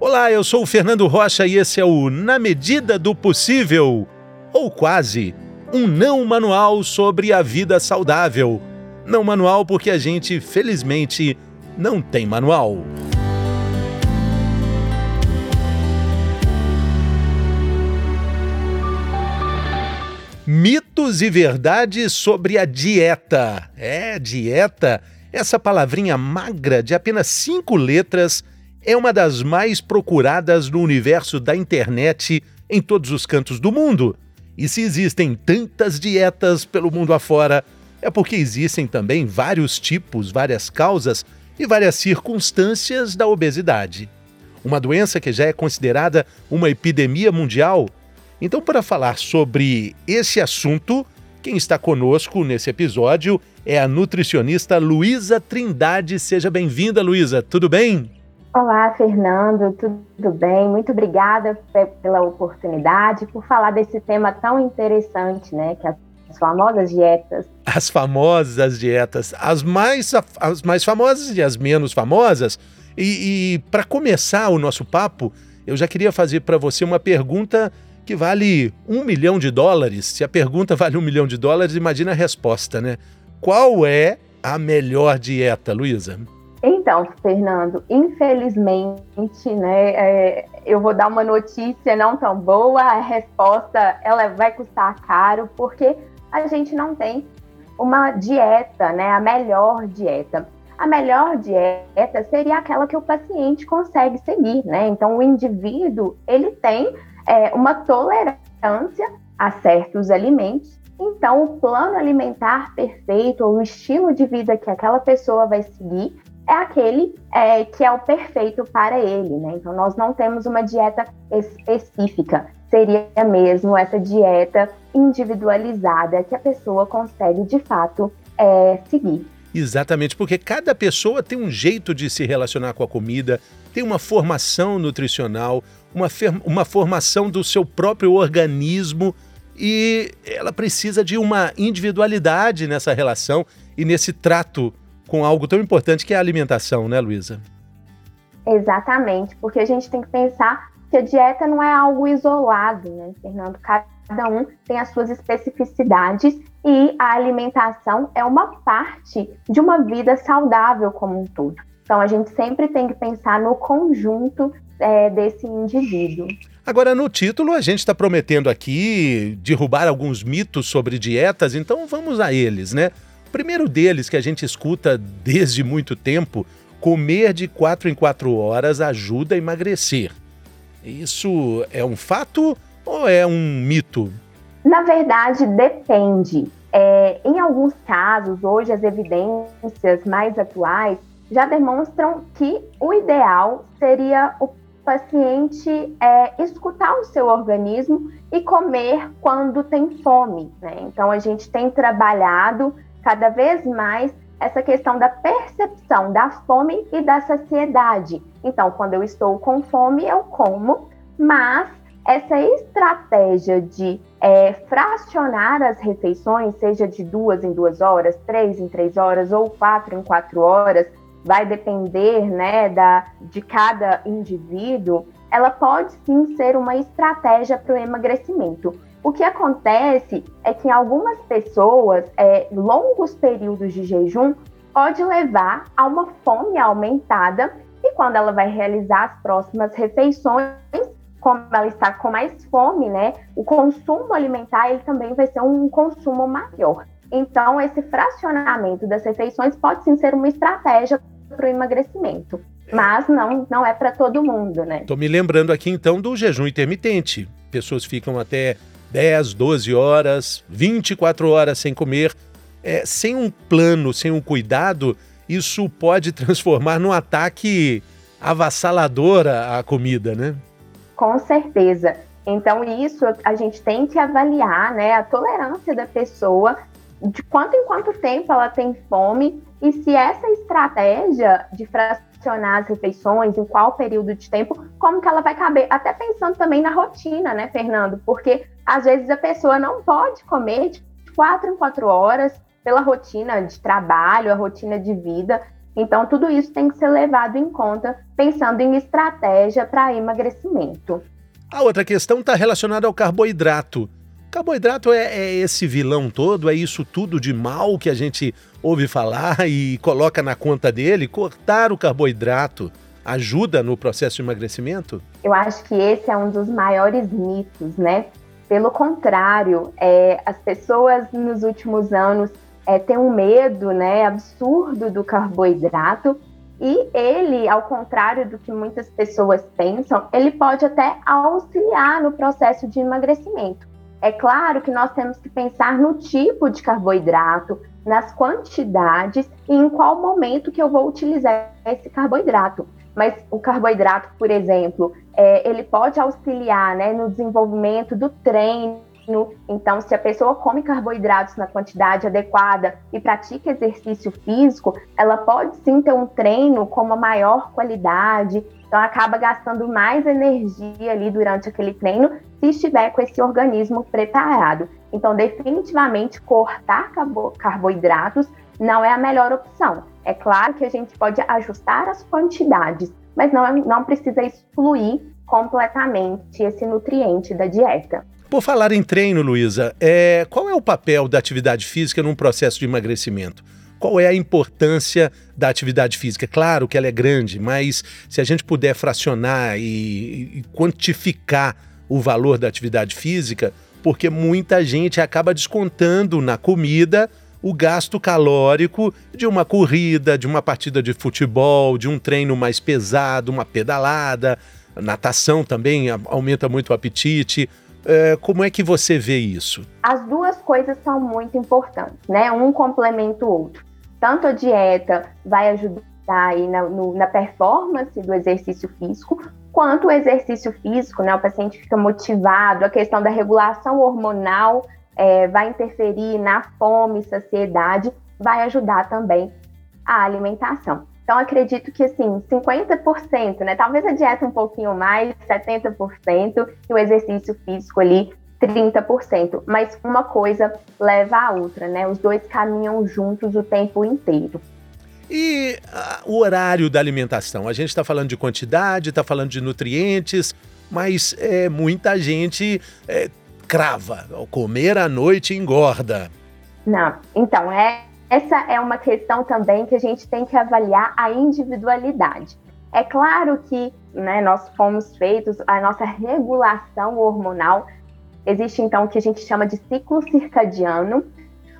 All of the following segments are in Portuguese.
Olá, eu sou o Fernando Rocha e esse é o Na Medida do Possível, ou quase, um não manual sobre a vida saudável. Não manual porque a gente, felizmente, não tem manual. Mitos e verdades sobre a dieta. É, dieta. Essa palavrinha magra de apenas cinco letras é uma das mais procuradas no universo da internet em todos os cantos do mundo. E se existem tantas dietas pelo mundo afora, é porque existem também vários tipos, várias causas e várias circunstâncias da obesidade. Uma doença que já é considerada uma epidemia mundial então, para falar sobre esse assunto, quem está conosco nesse episódio é a nutricionista Luísa Trindade. Seja bem-vinda, Luísa. Tudo bem? Olá, Fernando. Tudo bem? Muito obrigada pela oportunidade, por falar desse tema tão interessante, né? Que é as famosas dietas. As famosas dietas, as mais, as mais famosas e as menos famosas. E, e para começar o nosso papo, eu já queria fazer para você uma pergunta que vale um milhão de dólares. Se a pergunta vale um milhão de dólares, imagina a resposta, né? Qual é a melhor dieta, Luísa? Então, Fernando, infelizmente, né, é, eu vou dar uma notícia não tão boa. A resposta ela vai custar caro porque a gente não tem uma dieta, né, a melhor dieta. A melhor dieta seria aquela que o paciente consegue seguir, né? Então, o indivíduo ele tem é, uma tolerância a certos alimentos. Então, o plano alimentar perfeito ou o estilo de vida que aquela pessoa vai seguir é aquele é, que é o perfeito para ele, né? Então, nós não temos uma dieta específica. Seria mesmo essa dieta individualizada que a pessoa consegue de fato é, seguir. Exatamente, porque cada pessoa tem um jeito de se relacionar com a comida, tem uma formação nutricional, uma, uma formação do seu próprio organismo e ela precisa de uma individualidade nessa relação e nesse trato com algo tão importante que é a alimentação, né, Luísa? Exatamente, porque a gente tem que pensar que a dieta não é algo isolado, né, Fernando? Cada um tem as suas especificidades e a alimentação é uma parte de uma vida saudável como um todo. Então a gente sempre tem que pensar no conjunto é, desse indivíduo. Agora, no título, a gente está prometendo aqui derrubar alguns mitos sobre dietas, então vamos a eles, né? Primeiro deles que a gente escuta desde muito tempo, comer de quatro em quatro horas ajuda a emagrecer. Isso é um fato ou é um mito? Na verdade, depende. É, em alguns casos, hoje as evidências mais atuais já demonstram que o ideal seria o paciente é, escutar o seu organismo e comer quando tem fome. Né? Então, a gente tem trabalhado cada vez mais essa questão da percepção da fome e da saciedade. Então, quando eu estou com fome, eu como, mas essa estratégia de é, fracionar as refeições, seja de duas em duas horas, três em três horas ou quatro em quatro horas, vai depender né, da, de cada indivíduo, ela pode sim ser uma estratégia para o emagrecimento. O que acontece é que em algumas pessoas, é, longos períodos de jejum pode levar a uma fome aumentada e quando ela vai realizar as próximas refeições, como ela está com mais fome, né, o consumo alimentar ele também vai ser um consumo maior. Então, esse fracionamento das refeições pode sim ser uma estratégia para o emagrecimento. Mas não, não é para todo mundo, né? Estou me lembrando aqui então do jejum intermitente. Pessoas ficam até 10, 12 horas, 24 horas sem comer. É, sem um plano, sem um cuidado, isso pode transformar num ataque avassalador à comida, né? Com certeza. Então, isso a gente tem que avaliar, né? A tolerância da pessoa de quanto em quanto tempo ela tem fome e se essa estratégia de fracionar as refeições, em qual período de tempo, como que ela vai caber? Até pensando também na rotina, né, Fernando? Porque às vezes a pessoa não pode comer de quatro em quatro horas pela rotina de trabalho, a rotina de vida. Então, tudo isso tem que ser levado em conta pensando em estratégia para emagrecimento. A outra questão está relacionada ao carboidrato. Carboidrato é, é, esse vilão todo, é isso tudo de mal que a gente ouve falar e coloca na conta dele. Cortar o carboidrato ajuda no processo de emagrecimento? Eu acho que esse é um dos maiores mitos, né? Pelo contrário, é, as pessoas nos últimos anos é, têm um medo né, absurdo do carboidrato e ele, ao contrário do que muitas pessoas pensam, ele pode até auxiliar no processo de emagrecimento. É claro que nós temos que pensar no tipo de carboidrato, nas quantidades e em qual momento que eu vou utilizar esse carboidrato. Mas o carboidrato, por exemplo, é, ele pode auxiliar né, no desenvolvimento do treino. Então, se a pessoa come carboidratos na quantidade adequada e pratica exercício físico, ela pode sim ter um treino com uma maior qualidade, então acaba gastando mais energia ali durante aquele treino se estiver com esse organismo preparado. Então, definitivamente, cortar carbo carboidratos não é a melhor opção. É claro que a gente pode ajustar as quantidades, mas não, não precisa excluir completamente esse nutriente da dieta. Por falar em treino, Luísa, é, qual é o papel da atividade física num processo de emagrecimento? Qual é a importância da atividade física? Claro que ela é grande, mas se a gente puder fracionar e, e quantificar o valor da atividade física, porque muita gente acaba descontando na comida o gasto calórico de uma corrida, de uma partida de futebol, de um treino mais pesado, uma pedalada, natação também aumenta muito o apetite. É, como é que você vê isso? As duas coisas são muito importantes, né? Um complementa o outro tanto a dieta vai ajudar aí na, no, na performance do exercício físico, quanto o exercício físico, né? O paciente fica motivado, a questão da regulação hormonal é, vai interferir na fome, saciedade, vai ajudar também a alimentação. Então, acredito que, assim, 50%, né? Talvez a dieta um pouquinho mais, 70%, e o exercício físico ali 30%, mas uma coisa leva a outra, né? Os dois caminham juntos o tempo inteiro. E uh, o horário da alimentação? A gente está falando de quantidade, está falando de nutrientes, mas é, muita gente é, crava, ao comer à noite engorda. Não, então, é, essa é uma questão também que a gente tem que avaliar a individualidade. É claro que né, nós fomos feitos, a nossa regulação hormonal Existe então o que a gente chama de ciclo circadiano,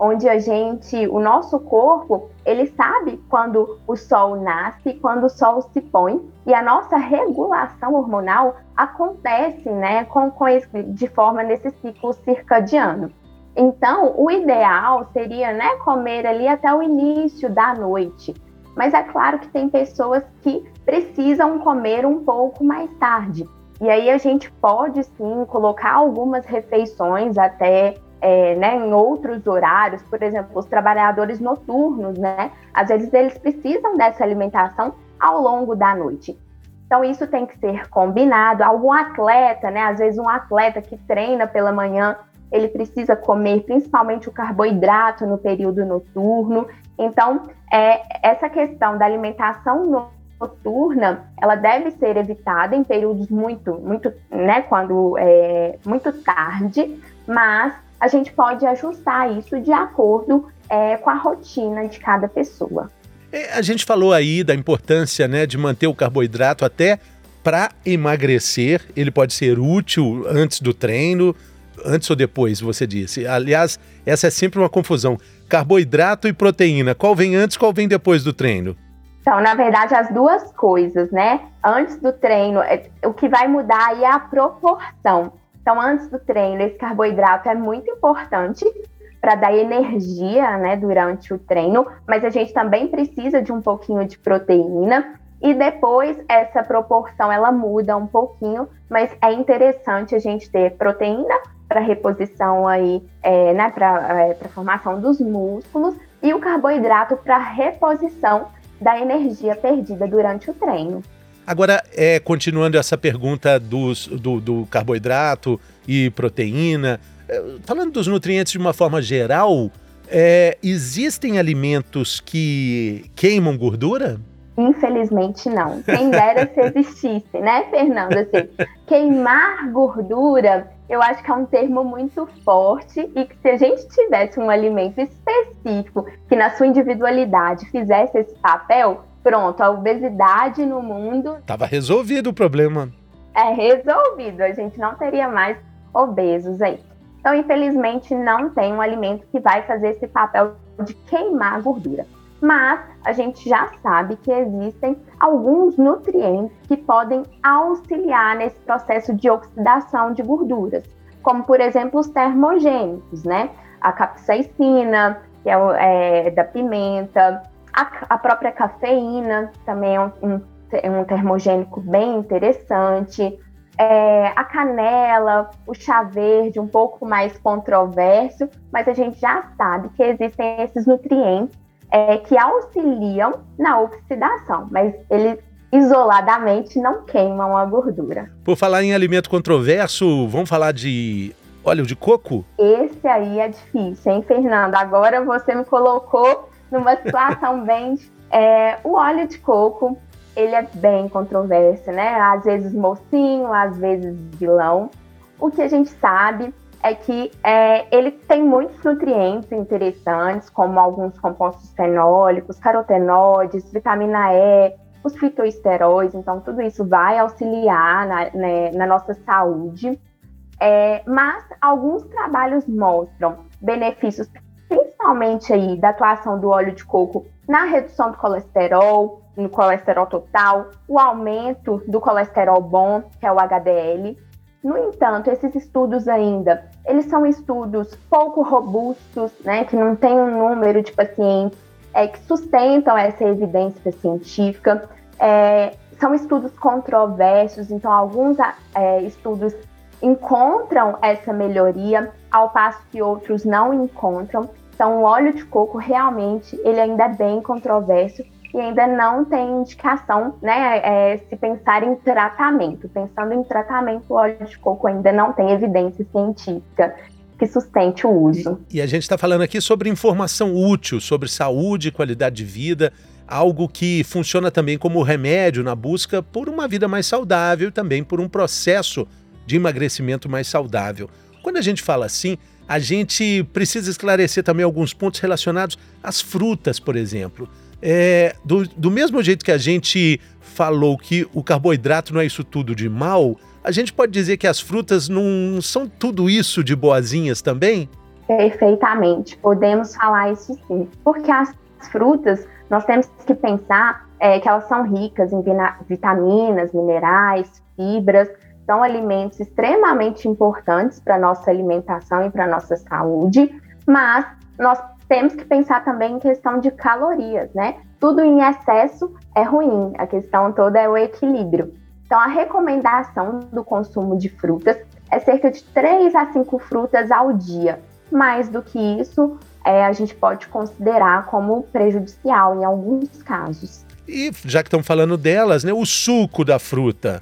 onde a gente, o nosso corpo, ele sabe quando o sol nasce, quando o sol se põe, e a nossa regulação hormonal acontece, né, com, com esse, de forma nesse ciclo circadiano. Então, o ideal seria, né, comer ali até o início da noite. Mas é claro que tem pessoas que precisam comer um pouco mais tarde. E aí a gente pode sim colocar algumas refeições até é, né, em outros horários, por exemplo, os trabalhadores noturnos, né? Às vezes eles precisam dessa alimentação ao longo da noite. Então isso tem que ser combinado. Algum atleta, né? Às vezes um atleta que treina pela manhã, ele precisa comer principalmente o carboidrato no período noturno. Então, é, essa questão da alimentação noturna, ela deve ser evitada em períodos muito, muito, né, quando é muito tarde, mas a gente pode ajustar isso de acordo é, com a rotina de cada pessoa. É, a gente falou aí da importância, né, de manter o carboidrato até para emagrecer. Ele pode ser útil antes do treino, antes ou depois, você disse. Aliás, essa é sempre uma confusão. Carboidrato e proteína, qual vem antes, qual vem depois do treino? Então, na verdade, as duas coisas, né? Antes do treino, é, o que vai mudar aí é a proporção. Então, antes do treino, esse carboidrato é muito importante para dar energia, né, durante o treino, mas a gente também precisa de um pouquinho de proteína. E depois essa proporção ela muda um pouquinho, mas é interessante a gente ter proteína para reposição aí, é, né, para é, formação dos músculos e o carboidrato para reposição da energia perdida durante o treino. Agora, é, continuando essa pergunta dos, do, do carboidrato e proteína, é, falando dos nutrientes de uma forma geral, É, existem alimentos que queimam gordura? Infelizmente não. Quem dera se existisse, né, Fernanda? Assim, queimar gordura, eu acho que é um termo muito forte e que se a gente tivesse um alimento específico que na sua individualidade fizesse esse papel, pronto, a obesidade no mundo. Tava resolvido o problema. É resolvido, a gente não teria mais obesos aí. Então, infelizmente, não tem um alimento que vai fazer esse papel de queimar a gordura mas a gente já sabe que existem alguns nutrientes que podem auxiliar nesse processo de oxidação de gorduras, como por exemplo os termogênicos, né? A capsaicina, que é, é da pimenta, a, a, própria cafeína também é um, um, é um termogênico bem interessante. É, a canela, o chá verde, um pouco mais controverso, mas a gente já sabe que existem esses nutrientes é, que auxiliam na oxidação, mas eles isoladamente não queimam a gordura. Por falar em alimento controverso, vamos falar de óleo de coco? Esse aí é difícil, hein, Fernando? Agora você me colocou numa situação bem. É, o óleo de coco, ele é bem controverso, né? Às vezes mocinho, às vezes vilão. O que a gente sabe é que é, ele tem muitos nutrientes interessantes, como alguns compostos fenólicos, carotenoides, vitamina E, os fitoesteróides, então tudo isso vai auxiliar na, né, na nossa saúde. É, mas alguns trabalhos mostram benefícios, principalmente aí da atuação do óleo de coco na redução do colesterol, no colesterol total, o aumento do colesterol bom, que é o HDL, no entanto, esses estudos ainda, eles são estudos pouco robustos, né, que não tem um número de pacientes é, que sustentam essa evidência científica. É, são estudos controversos, então alguns é, estudos encontram essa melhoria, ao passo que outros não encontram. Então, o óleo de coco realmente ele ainda é bem controverso e ainda não tem indicação, né, é, se pensar em tratamento. Pensando em tratamento, o óleo de coco ainda não tem evidência científica que sustente o uso. E, e a gente está falando aqui sobre informação útil, sobre saúde e qualidade de vida, algo que funciona também como remédio na busca por uma vida mais saudável e também por um processo de emagrecimento mais saudável. Quando a gente fala assim, a gente precisa esclarecer também alguns pontos relacionados às frutas, por exemplo. É, do, do mesmo jeito que a gente falou que o carboidrato não é isso tudo de mal, a gente pode dizer que as frutas não são tudo isso de boazinhas também? Perfeitamente, podemos falar isso sim. Porque as frutas, nós temos que pensar é, que elas são ricas em vitaminas, minerais, fibras, são alimentos extremamente importantes para nossa alimentação e para nossa saúde, mas nós temos que pensar também em questão de calorias, né? Tudo em excesso é ruim, a questão toda é o equilíbrio. Então, a recomendação do consumo de frutas é cerca de 3 a 5 frutas ao dia. Mais do que isso, é, a gente pode considerar como prejudicial em alguns casos. E já que estão falando delas, né, o suco da fruta.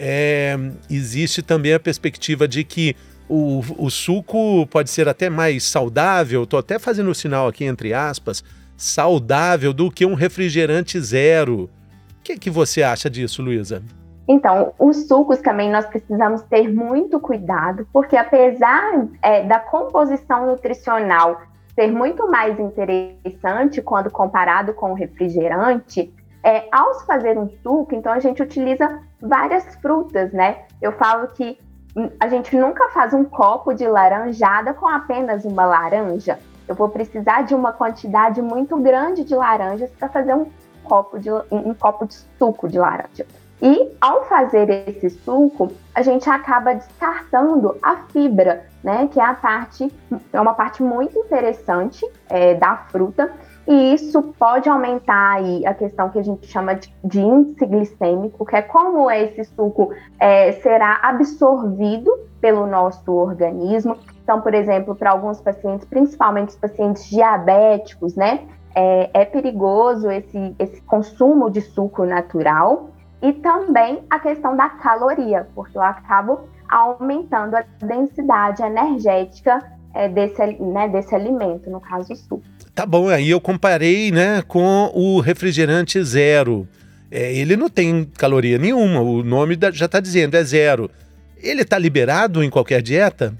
É, existe também a perspectiva de que o, o suco pode ser até mais saudável, estou até fazendo o sinal aqui entre aspas, saudável do que um refrigerante zero. O que, que você acha disso, Luísa? Então, os sucos também nós precisamos ter muito cuidado, porque apesar é, da composição nutricional ser muito mais interessante quando comparado com o refrigerante, é, ao fazer um suco, então a gente utiliza várias frutas, né? Eu falo que a gente nunca faz um copo de laranjada com apenas uma laranja. Eu vou precisar de uma quantidade muito grande de laranjas para fazer um copo, de, um copo de suco de laranja. E ao fazer esse suco, a gente acaba descartando a fibra, né? Que é a parte, é uma parte muito interessante é, da fruta e isso pode aumentar aí a questão que a gente chama de, de índice glicêmico, que é como esse suco é, será absorvido pelo nosso organismo. Então, por exemplo, para alguns pacientes, principalmente os pacientes diabéticos, né, é, é perigoso esse, esse consumo de suco natural. E também a questão da caloria, porque eu acabo aumentando a densidade energética é, desse, né, desse alimento, no caso o suco. Tá bom, aí eu comparei né, com o refrigerante zero. É, ele não tem caloria nenhuma, o nome já está dizendo, é zero. Ele está liberado em qualquer dieta?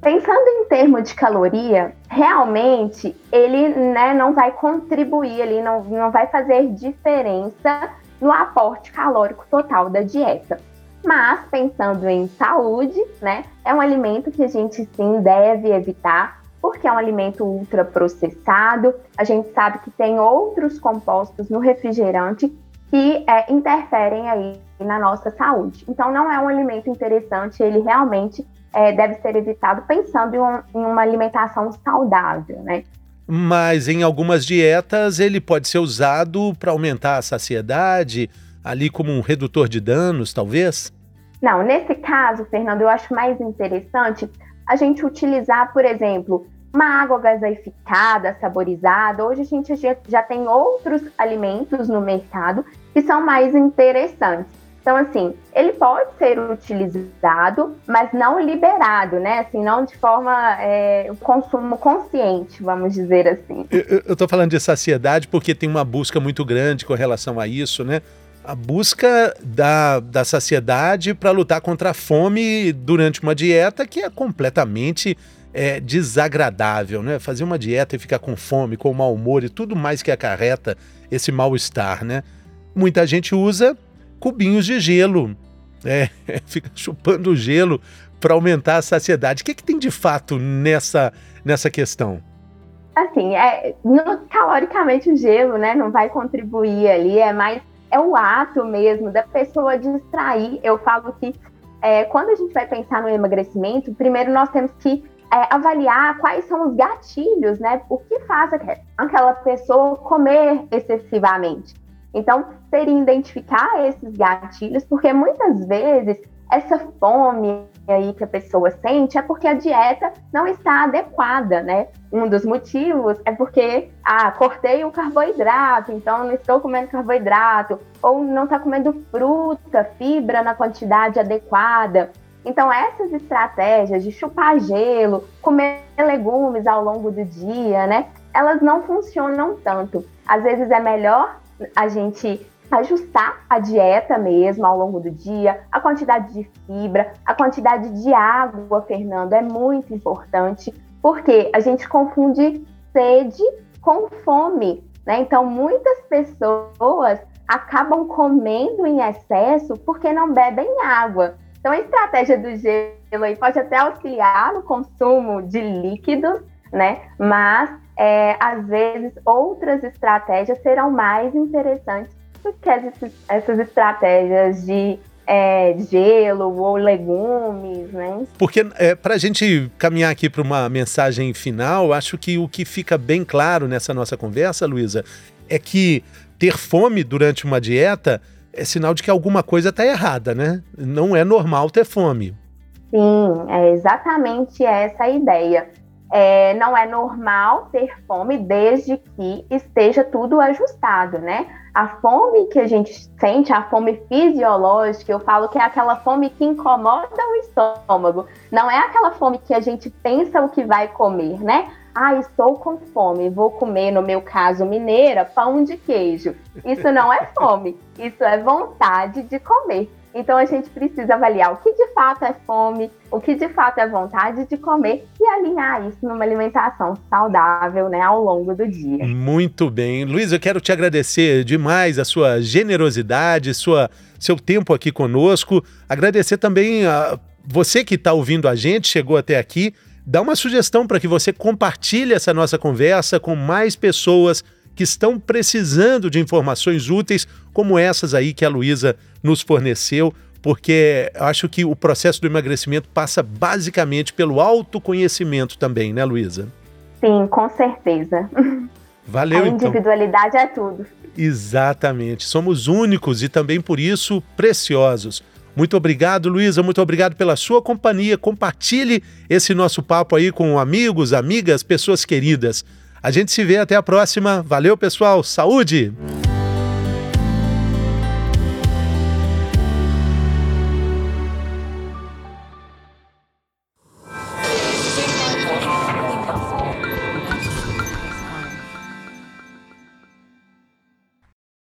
Pensando em termos de caloria, realmente ele né, não vai contribuir, ele não, não vai fazer diferença no aporte calórico total da dieta. Mas pensando em saúde, né, é um alimento que a gente sim deve evitar, porque é um alimento ultraprocessado. A gente sabe que tem outros compostos no refrigerante que é, interferem aí na nossa saúde. Então não é um alimento interessante, ele realmente é, deve ser evitado pensando em, um, em uma alimentação saudável, né? Mas em algumas dietas ele pode ser usado para aumentar a saciedade, ali como um redutor de danos, talvez? Não, nesse caso, Fernando, eu acho mais interessante a gente utilizar, por exemplo, uma água gaseificada, saborizada. Hoje a gente já, tem outros alimentos no mercado que são mais interessantes. Então, assim, ele pode ser utilizado, mas não liberado, né? Assim, não de forma é, consumo consciente, vamos dizer assim. Eu estou falando de saciedade porque tem uma busca muito grande com relação a isso, né? A busca da, da saciedade para lutar contra a fome durante uma dieta que é completamente é, desagradável, né? Fazer uma dieta e ficar com fome, com mau humor e tudo mais que acarreta esse mal-estar, né? Muita gente usa cubinhos de gelo. É, fica chupando gelo para aumentar a saciedade. O que, que tem de fato nessa, nessa questão? Assim, é, no, caloricamente o gelo né, não vai contribuir ali, é mais é o ato mesmo da pessoa distrair. Eu falo que é, quando a gente vai pensar no emagrecimento, primeiro nós temos que é, avaliar quais são os gatilhos, né? O que faz aquela pessoa comer excessivamente. Então, seria identificar esses gatilhos, porque muitas vezes essa fome aí que a pessoa sente é porque a dieta não está adequada, né? Um dos motivos é porque, ah, cortei o carboidrato, então não estou comendo carboidrato, ou não está comendo fruta, fibra na quantidade adequada. Então, essas estratégias de chupar gelo, comer legumes ao longo do dia, né? Elas não funcionam tanto. Às vezes é melhor a gente ajustar a dieta mesmo ao longo do dia, a quantidade de fibra, a quantidade de água, Fernando, é muito importante, porque a gente confunde sede com fome, né? Então, muitas pessoas acabam comendo em excesso porque não bebem água. Então, a estratégia do gelo aí pode até auxiliar no consumo de líquidos, né? Mas é, às vezes outras estratégias serão mais interessantes do que essas, essas estratégias de é, gelo ou legumes, né? Porque é, para a gente caminhar aqui para uma mensagem final, acho que o que fica bem claro nessa nossa conversa, Luísa, é que ter fome durante uma dieta é sinal de que alguma coisa está errada, né? Não é normal ter fome. Sim, é exatamente essa a ideia. É, não é normal ter fome desde que esteja tudo ajustado, né? A fome que a gente sente, a fome fisiológica, eu falo que é aquela fome que incomoda o estômago. Não é aquela fome que a gente pensa o que vai comer, né? Ah, estou com fome, vou comer, no meu caso, mineira, pão de queijo. Isso não é fome, isso é vontade de comer. Então a gente precisa avaliar o que de fato é fome, o que de fato é vontade de comer e alinhar isso numa alimentação saudável, né, ao longo do dia. Muito bem, Luiz, eu quero te agradecer demais a sua generosidade, sua seu tempo aqui conosco. Agradecer também a você que está ouvindo a gente, chegou até aqui. Dá uma sugestão para que você compartilhe essa nossa conversa com mais pessoas que estão precisando de informações úteis como essas aí que a Luísa nos forneceu, porque acho que o processo do emagrecimento passa basicamente pelo autoconhecimento também, né, Luísa? Sim, com certeza. Valeu, a então. individualidade é tudo. Exatamente. Somos únicos e também por isso preciosos. Muito obrigado, Luísa. Muito obrigado pela sua companhia. Compartilhe esse nosso papo aí com amigos, amigas, pessoas queridas. A gente se vê até a próxima. Valeu, pessoal. Saúde!